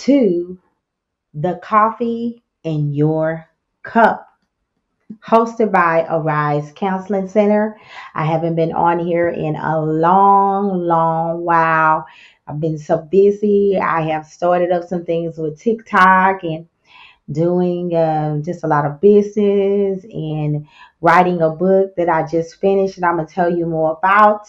to the coffee in your cup hosted by Arise Counseling Center. I haven't been on here in a long, long while. I've been so busy. I have started up some things with TikTok and doing um, just a lot of business and writing a book that I just finished and I'm going to tell you more about.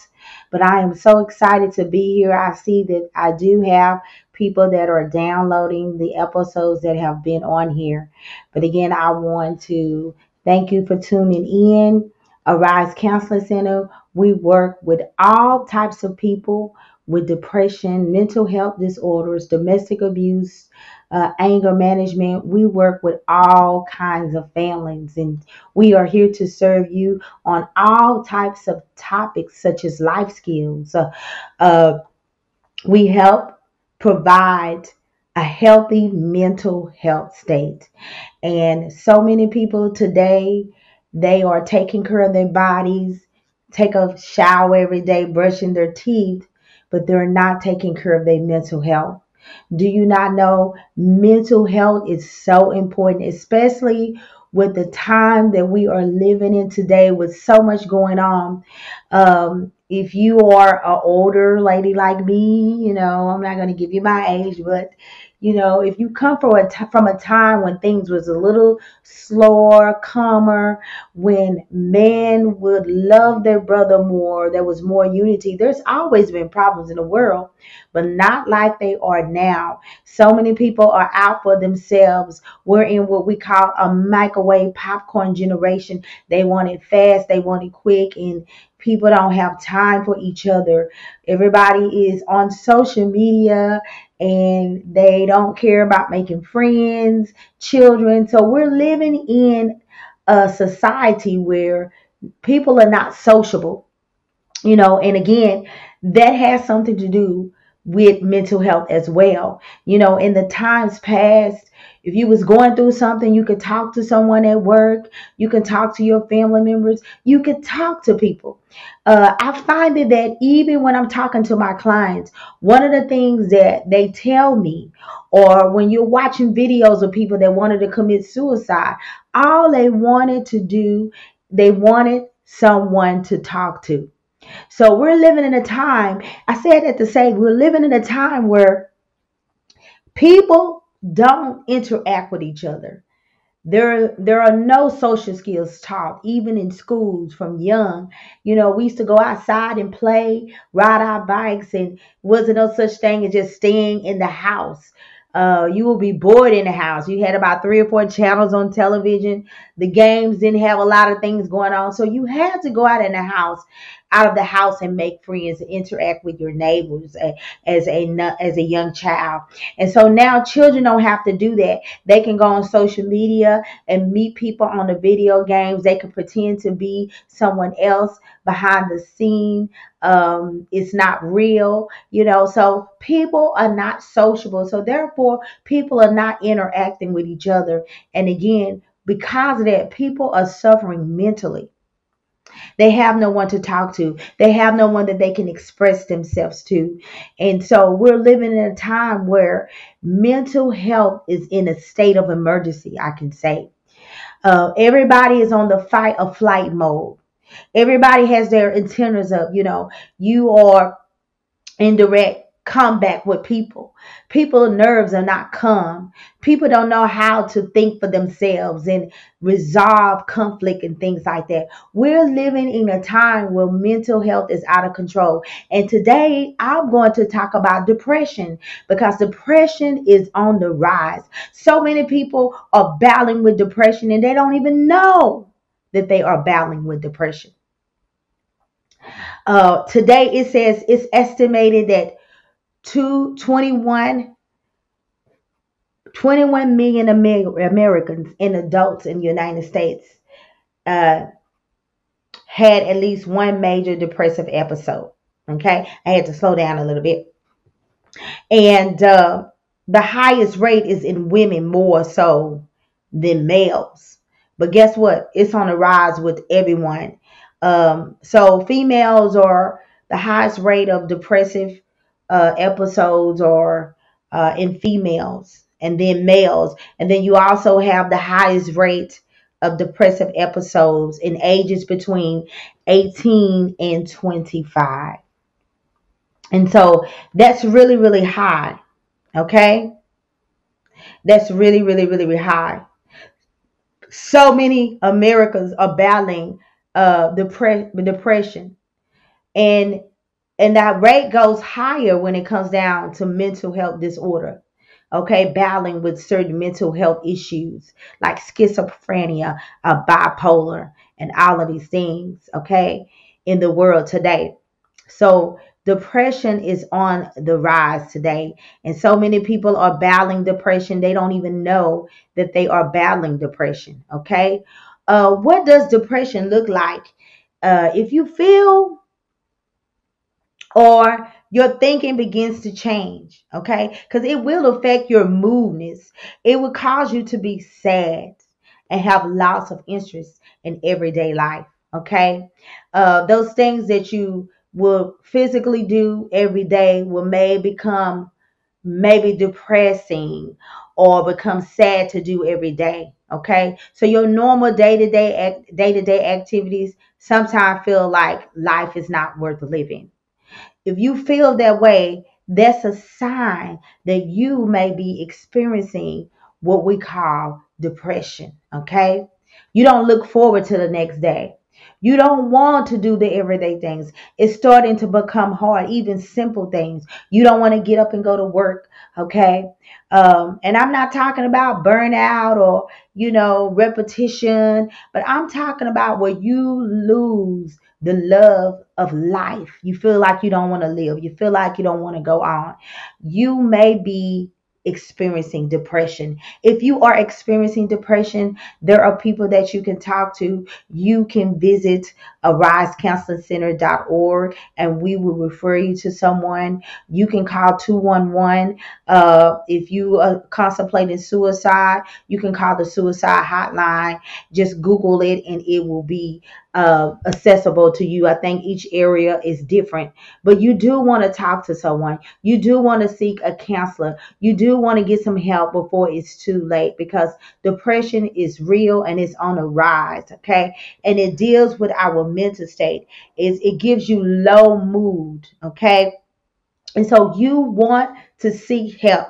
But I am so excited to be here. I see that I do have people that are downloading the episodes that have been on here. But again, I want to thank you for tuning in. Arise Counseling Center, we work with all types of people with depression, mental health disorders, domestic abuse, uh, anger management. We work with all kinds of families, and we are here to serve you on all types of topics such as life skills. Uh, uh, we help provide a healthy mental health state. And so many people today, they are taking care of their bodies, take a shower every day, brushing their teeth, but they're not taking care of their mental health. Do you not know mental health is so important, especially with the time that we are living in today with so much going on? Um, if you are an older lady like me, you know, I'm not going to give you my age, but you know, if you come from a, t- from a time when things was a little slower, calmer, when men would love their brother more, there was more unity. There's always been problems in the world, but not like they are now. So many people are out for themselves. We're in what we call a microwave popcorn generation. They want it fast, they want it quick, and people don't have time for each other. Everybody is on social media and they don't care about making friends, children. So we're living in a society where people are not sociable, you know, and again, that has something to do with mental health as well. You know, in the times past, if you was going through something, you could talk to someone at work. You can talk to your family members. You could talk to people. Uh, I find it that even when I'm talking to my clients, one of the things that they tell me, or when you're watching videos of people that wanted to commit suicide, all they wanted to do, they wanted someone to talk to. So we're living in a time, I said that to say, we're living in a time where people don't interact with each other. There, there are no social skills taught, even in schools from young. You know, we used to go outside and play, ride our bikes, and wasn't no such thing as just staying in the house. Uh, you will be bored in the house. You had about three or four channels on television. The games didn't have a lot of things going on. So you had to go out in the house out of the house and make friends and interact with your neighbors as a as a young child. And so now children don't have to do that. They can go on social media and meet people on the video games. They can pretend to be someone else behind the scene. Um, it's not real, you know. So people are not sociable. So therefore, people are not interacting with each other. And again, because of that, people are suffering mentally. They have no one to talk to. They have no one that they can express themselves to. And so we're living in a time where mental health is in a state of emergency, I can say. Uh, everybody is on the fight or flight mode. Everybody has their antennas up. You know, you are in direct combat with people. People nerves are not calm. People don't know how to think for themselves and resolve conflict and things like that. We're living in a time where mental health is out of control. And today I'm going to talk about depression because depression is on the rise. So many people are battling with depression and they don't even know that they are battling with depression. Uh, today it says it's estimated that to 21 21 million Americans and adults in the United States uh, had at least one major depressive episode. Okay, I had to slow down a little bit. And uh, the highest rate is in women more so than males. But guess what? It's on the rise with everyone. Um, so females are the highest rate of depressive uh, episodes or uh, in females and then males. And then you also have the highest rate of depressive episodes in ages between 18 and 25. And so that's really, really high. Okay? That's really, really, really, really high. So many Americans are battling uh, depre- depression. And and that rate goes higher when it comes down to mental health disorder okay? Battling with certain mental health issues like schizophrenia uh, bipolar and all of these things okay in the world today. So depression is on the rise today. And so many people are battling depression. They don't even know that they are battling depression okay? Uh, what does depression look like? Uh, if you feel or your thinking begins to change, okay? Because it will affect your moodness. It will cause you to be sad and have lots of interest in everyday life, okay? Uh, those things that you will physically do every day will may become maybe depressing or become sad to do every day okay so your normal day-to-day day-to-day activities sometimes feel like life is not worth living if you feel that way, that's a sign that you may be experiencing what we call depression. Okay. You don't look forward to the next day. You don't want to do the everyday things. It's starting to become hard, even simple things. You don't want to get up and go to work. Okay. Um, and I'm not talking about burnout or, you know, repetition, but I'm talking about where you lose the love of life. You feel like you don't want to live. You feel like you don't want to go on. You may be experiencing depression. If you are experiencing depression, there are people that you can talk to. You can visit arisecounselingcenter.org and we will refer you to someone. You can call 211. Uh, if you are contemplating suicide, you can call the suicide hotline. Just Google it and it will be uh, accessible to you. I think each area is different, but you do want to talk to someone. You do want to seek a counselor. You do want to get some help before it's too late because depression is real and it's on a rise. Okay, and it deals with our mental state. Is it gives you low mood. Okay, and so you want to seek help.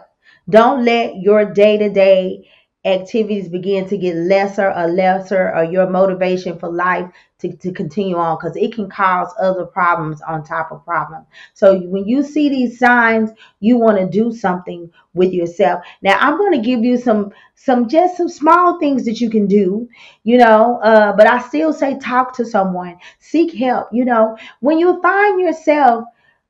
Don't let your day to day activities begin to get lesser or lesser or your motivation for life to, to continue on because it can cause other problems on top of problems. So when you see these signs, you want to do something with yourself. Now I'm going to give you some some just some small things that you can do, you know, uh, but I still say talk to someone, seek help. You know, when you find yourself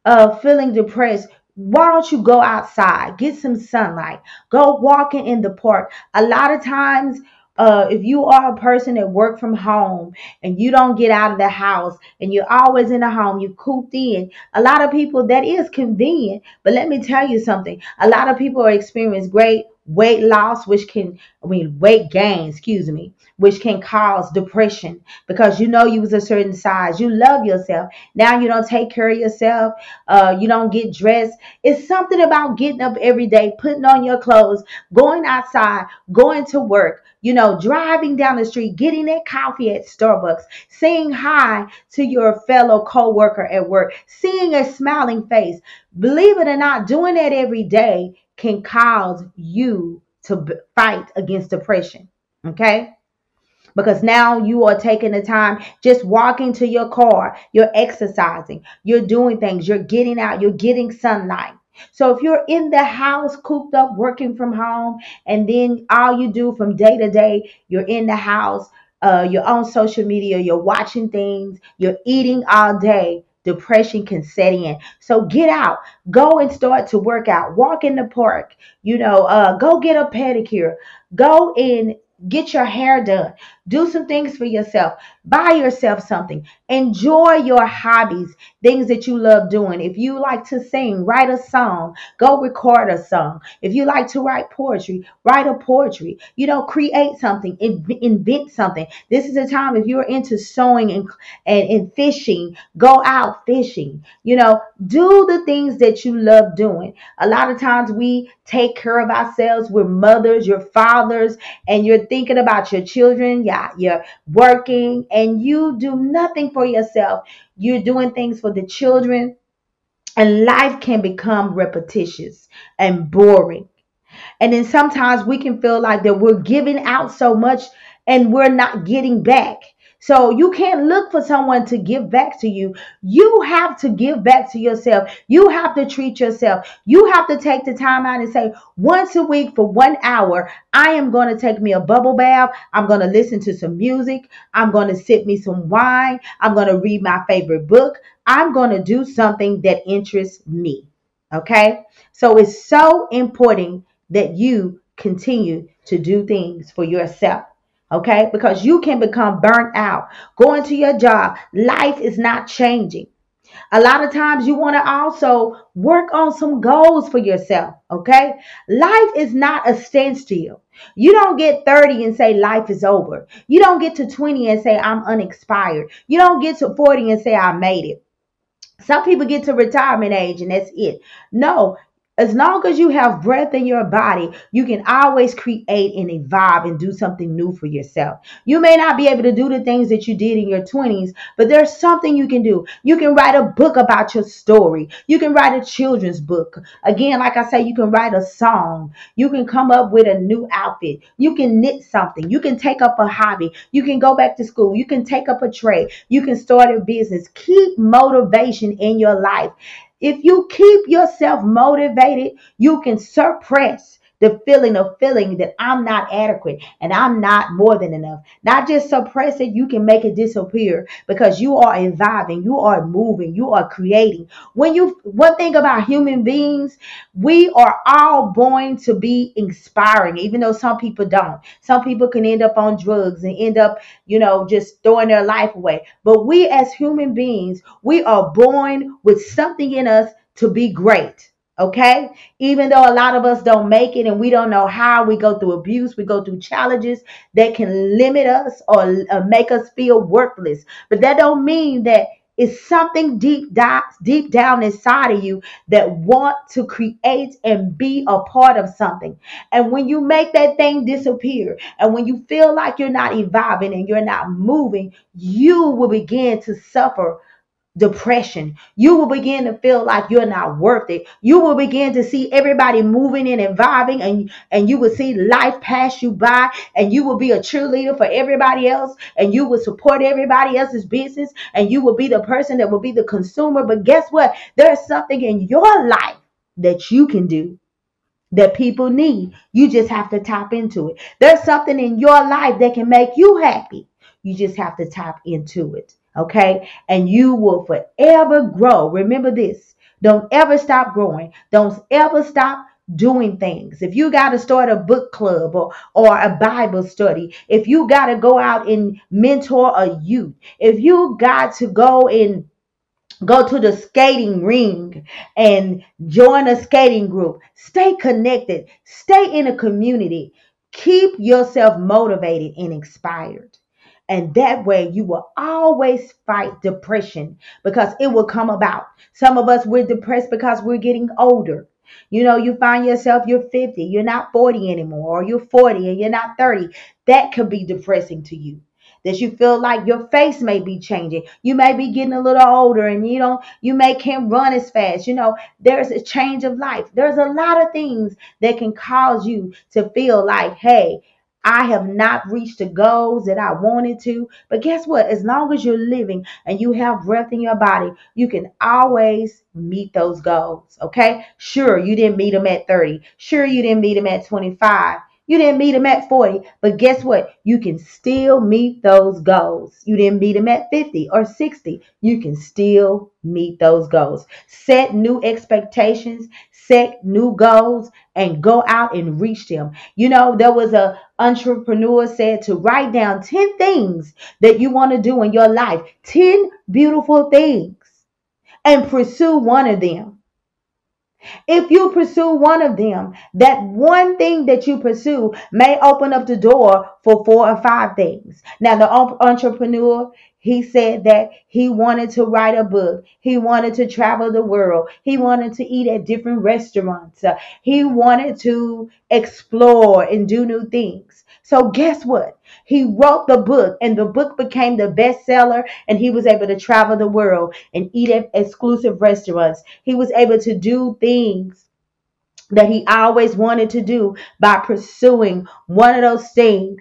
uh, feeling depressed, why don't you go outside, get some sunlight, go walking in the park? A lot of times, uh, if you are a person that work from home and you don't get out of the house and you're always in the home, you cooped in. A lot of people that is convenient, but let me tell you something. A lot of people are experiencing great weight loss, which can, I mean, weight gain, excuse me, which can cause depression because you know you was a certain size. You love yourself. Now you don't take care of yourself. Uh, you don't get dressed. It's something about getting up every day, putting on your clothes, going outside, going to work, you know, driving down the street, getting that coffee at Starbucks, saying hi to your fellow co-worker at work, seeing a smiling face. Believe it or not, doing that every day can cause you to fight against depression. Okay? Because now you are taking the time just walking to your car, you're exercising, you're doing things, you're getting out, you're getting sunlight. So if you're in the house, cooped up, working from home, and then all you do from day to day, you're in the house, uh, you're on social media, you're watching things, you're eating all day, depression can set in. So get out, go and start to work out, walk in the park, you know, uh, go get a pedicure, go and get your hair done. Do some things for yourself. Buy yourself something. Enjoy your hobbies, things that you love doing. If you like to sing, write a song, go record a song. If you like to write poetry, write a poetry. You know, create something, invent something. This is a time if you're into sewing and, and, and fishing, go out fishing. You know, do the things that you love doing. A lot of times we take care of ourselves. We're mothers, your fathers, and you're thinking about your children. Yeah, you're working and you do nothing for yourself. You're doing things for the children. And life can become repetitious and boring. And then sometimes we can feel like that we're giving out so much and we're not getting back. So you can't look for someone to give back to you. You have to give back to yourself. You have to treat yourself. You have to take the time out and say, once a week for one hour, I am going to take me a bubble bath. I'm going to listen to some music. I'm going to sip me some wine. I'm going to read my favorite book. I'm going to do something that interests me. Okay. So it's so important that you continue to do things for yourself okay? Because you can become burnt out. Going to your job, life is not changing. A lot of times you want to also work on some goals for yourself, okay? Life is not a standstill. You don't get 30 and say life is over. You don't get to 20 and say I'm unexpired. You don't get to 40 and say I made it. Some people get to retirement age and that's it. No, as long as you have breath in your body, you can always create and evolve and do something new for yourself. You may not be able to do the things that you did in your 20s, but there's something you can do. You can write a book about your story. You can write a children's book. Again, like I say, you can write a song. You can come up with a new outfit. You can knit something. You can take up a hobby. You can go back to school. You can take up a trade. You can start a business. Keep motivation in your life. If you keep yourself motivated, you can suppress the feeling of feeling that I'm not adequate and I'm not more than enough. Not just suppress it, you can make it disappear because you are evolving, you are moving, you are creating. When you one thing about human beings, we are all born to be inspiring, even though some people don't. Some people can end up on drugs and end up, you know, just throwing their life away. But we as human beings, we are born with something in us to be great. Okay. Even though a lot of us don't make it and we don't know how we go through abuse, we go through challenges that can limit us or uh, make us feel worthless. But that don't mean that it's something deep deep down inside of you that want to create and be a part of something. And when you make that thing disappear, and when you feel like you're not evolving and you're not moving, you will begin to suffer depression. You will begin to feel like you're not worth it. You will begin to see everybody moving and evolving and, and you will see life pass you by and you will be a cheerleader for everybody else and you will support everybody else's business and you will be the person that will be the consumer. But guess what? There's something in your life that you can do that people need. You just have to tap into it. There's something in your life that can make you happy. You just have to tap into it. Okay. And you will forever grow. Remember this. Don't ever stop growing. Don't ever stop doing things. If you got to start a book club or, or a Bible study, if you got to go out and mentor a youth, if you got to go and go to the skating ring and join a skating group, stay connected, stay in a community, keep yourself motivated and inspired. And that way you will always fight depression because it will come about. Some of us, we're depressed because we're getting older. You know, you find yourself, you're 50, you're not 40 anymore, or you're 40 and you're not 30. That could be depressing to you that you feel like your face may be changing. You may be getting a little older and you don't, you may can't run as fast. You know, there's a change of life. There's a lot of things that can cause you to feel like, hey, I have not reached the goals that I wanted to. But guess what? As long as you're living and you have breath in your body, you can always meet those goals. Okay. Sure, you didn't meet them at 30. Sure, you didn't meet them at 25. You didn't meet them at 40, but guess what? You can still meet those goals. You didn't meet them at 50 or 60. You can still meet those goals. Set new expectations, set new goals and go out and reach them. You know, there was a entrepreneur said to write down 10 things that you want to do in your life, 10 beautiful things, and pursue one of them. If you pursue one of them, that one thing that you pursue may open up the door for four or five things. Now, the entrepreneur, he said that he wanted to write a book. He wanted to travel the world. He wanted to eat at different restaurants. Uh, he wanted to explore and do new things. So, guess what? He wrote the book, and the book became the bestseller, and he was able to travel the world and eat at exclusive restaurants. He was able to do things that he always wanted to do by pursuing one of those things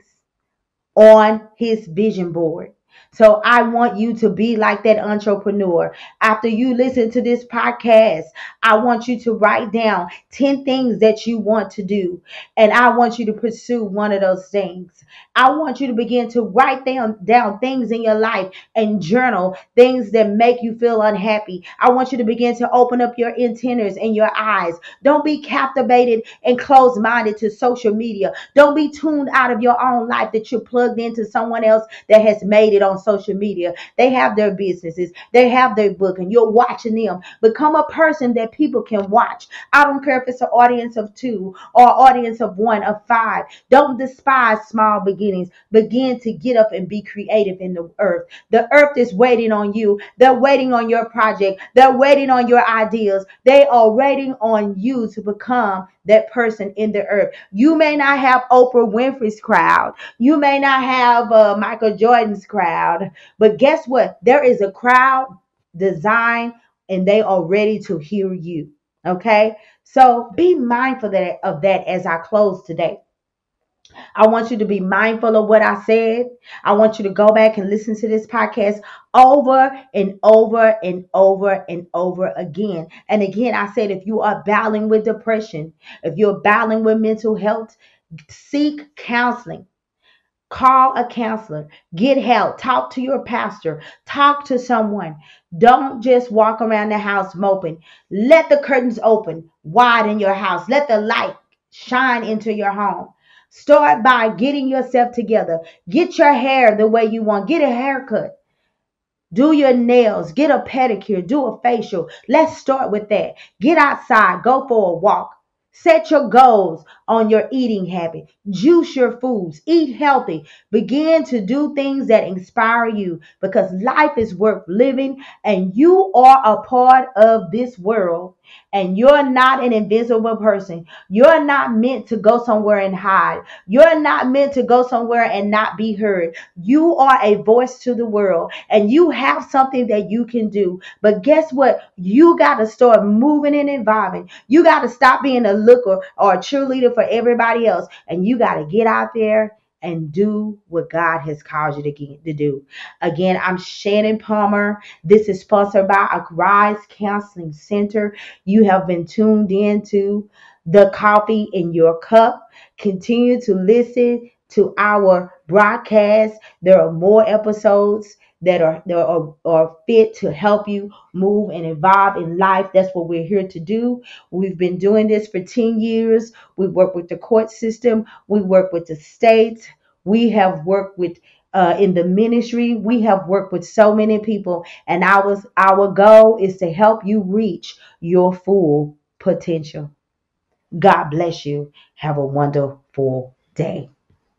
on his vision board. So I want you to be like that entrepreneur. After you listen to this podcast, I want you to write down 10 things that you want to do. And I want you to pursue one of those things. I want you to begin to write down, down things in your life and journal things that make you feel unhappy. I want you to begin to open up your antennas and your eyes. Don't be captivated and closed minded to social media. Don't be tuned out of your own life that you're plugged into someone else that has made it on social media. They have their businesses, they have their book, and you're watching them. Become a person that people can watch. I don't care if it's an audience of two or audience of one, of five. Don't despise small beginnings. Begin to get up and be creative in the earth. The earth is waiting on you. They're waiting on your project. They're waiting on your ideas. They are waiting on you to become that person in the earth. You may not have Oprah Winfrey's crowd. You may not have uh, Michael Jordan's crowd. But guess what? There is a crowd designed and they are ready to hear you. Okay? So be mindful that, of that as I close today. I want you to be mindful of what I said. I want you to go back and listen to this podcast over and over and over and over again. And again, I said if you are battling with depression, if you're battling with mental health, seek counseling. Call a counselor, get help, talk to your pastor, talk to someone. Don't just walk around the house moping. Let the curtains open wide in your house, let the light shine into your home. Start by getting yourself together. Get your hair the way you want. Get a haircut. Do your nails. Get a pedicure. Do a facial. Let's start with that. Get outside. Go for a walk. Set your goals on your eating habit. Juice your foods. Eat healthy. Begin to do things that inspire you because life is worth living and you are a part of this world and you're not an invisible person. You're not meant to go somewhere and hide. You're not meant to go somewhere and not be heard. You are a voice to the world and you have something that you can do. But guess what? You got to start moving and evolving. You got to stop being a looker or a cheerleader for everybody else and you got to get out there and do what God has called you to, to do. Again, I'm Shannon Palmer. This is sponsored by Arise Counseling Center. You have been tuned in to the coffee in your cup. Continue to listen to our broadcast. There are more episodes that are that are, are fit to help you move and evolve in life. That's what we're here to do. We've been doing this for 10 years. We work with the court system, we work with the states, we have worked with uh, in the ministry. We have worked with so many people, and our our goal is to help you reach your full potential. God bless you. Have a wonderful day.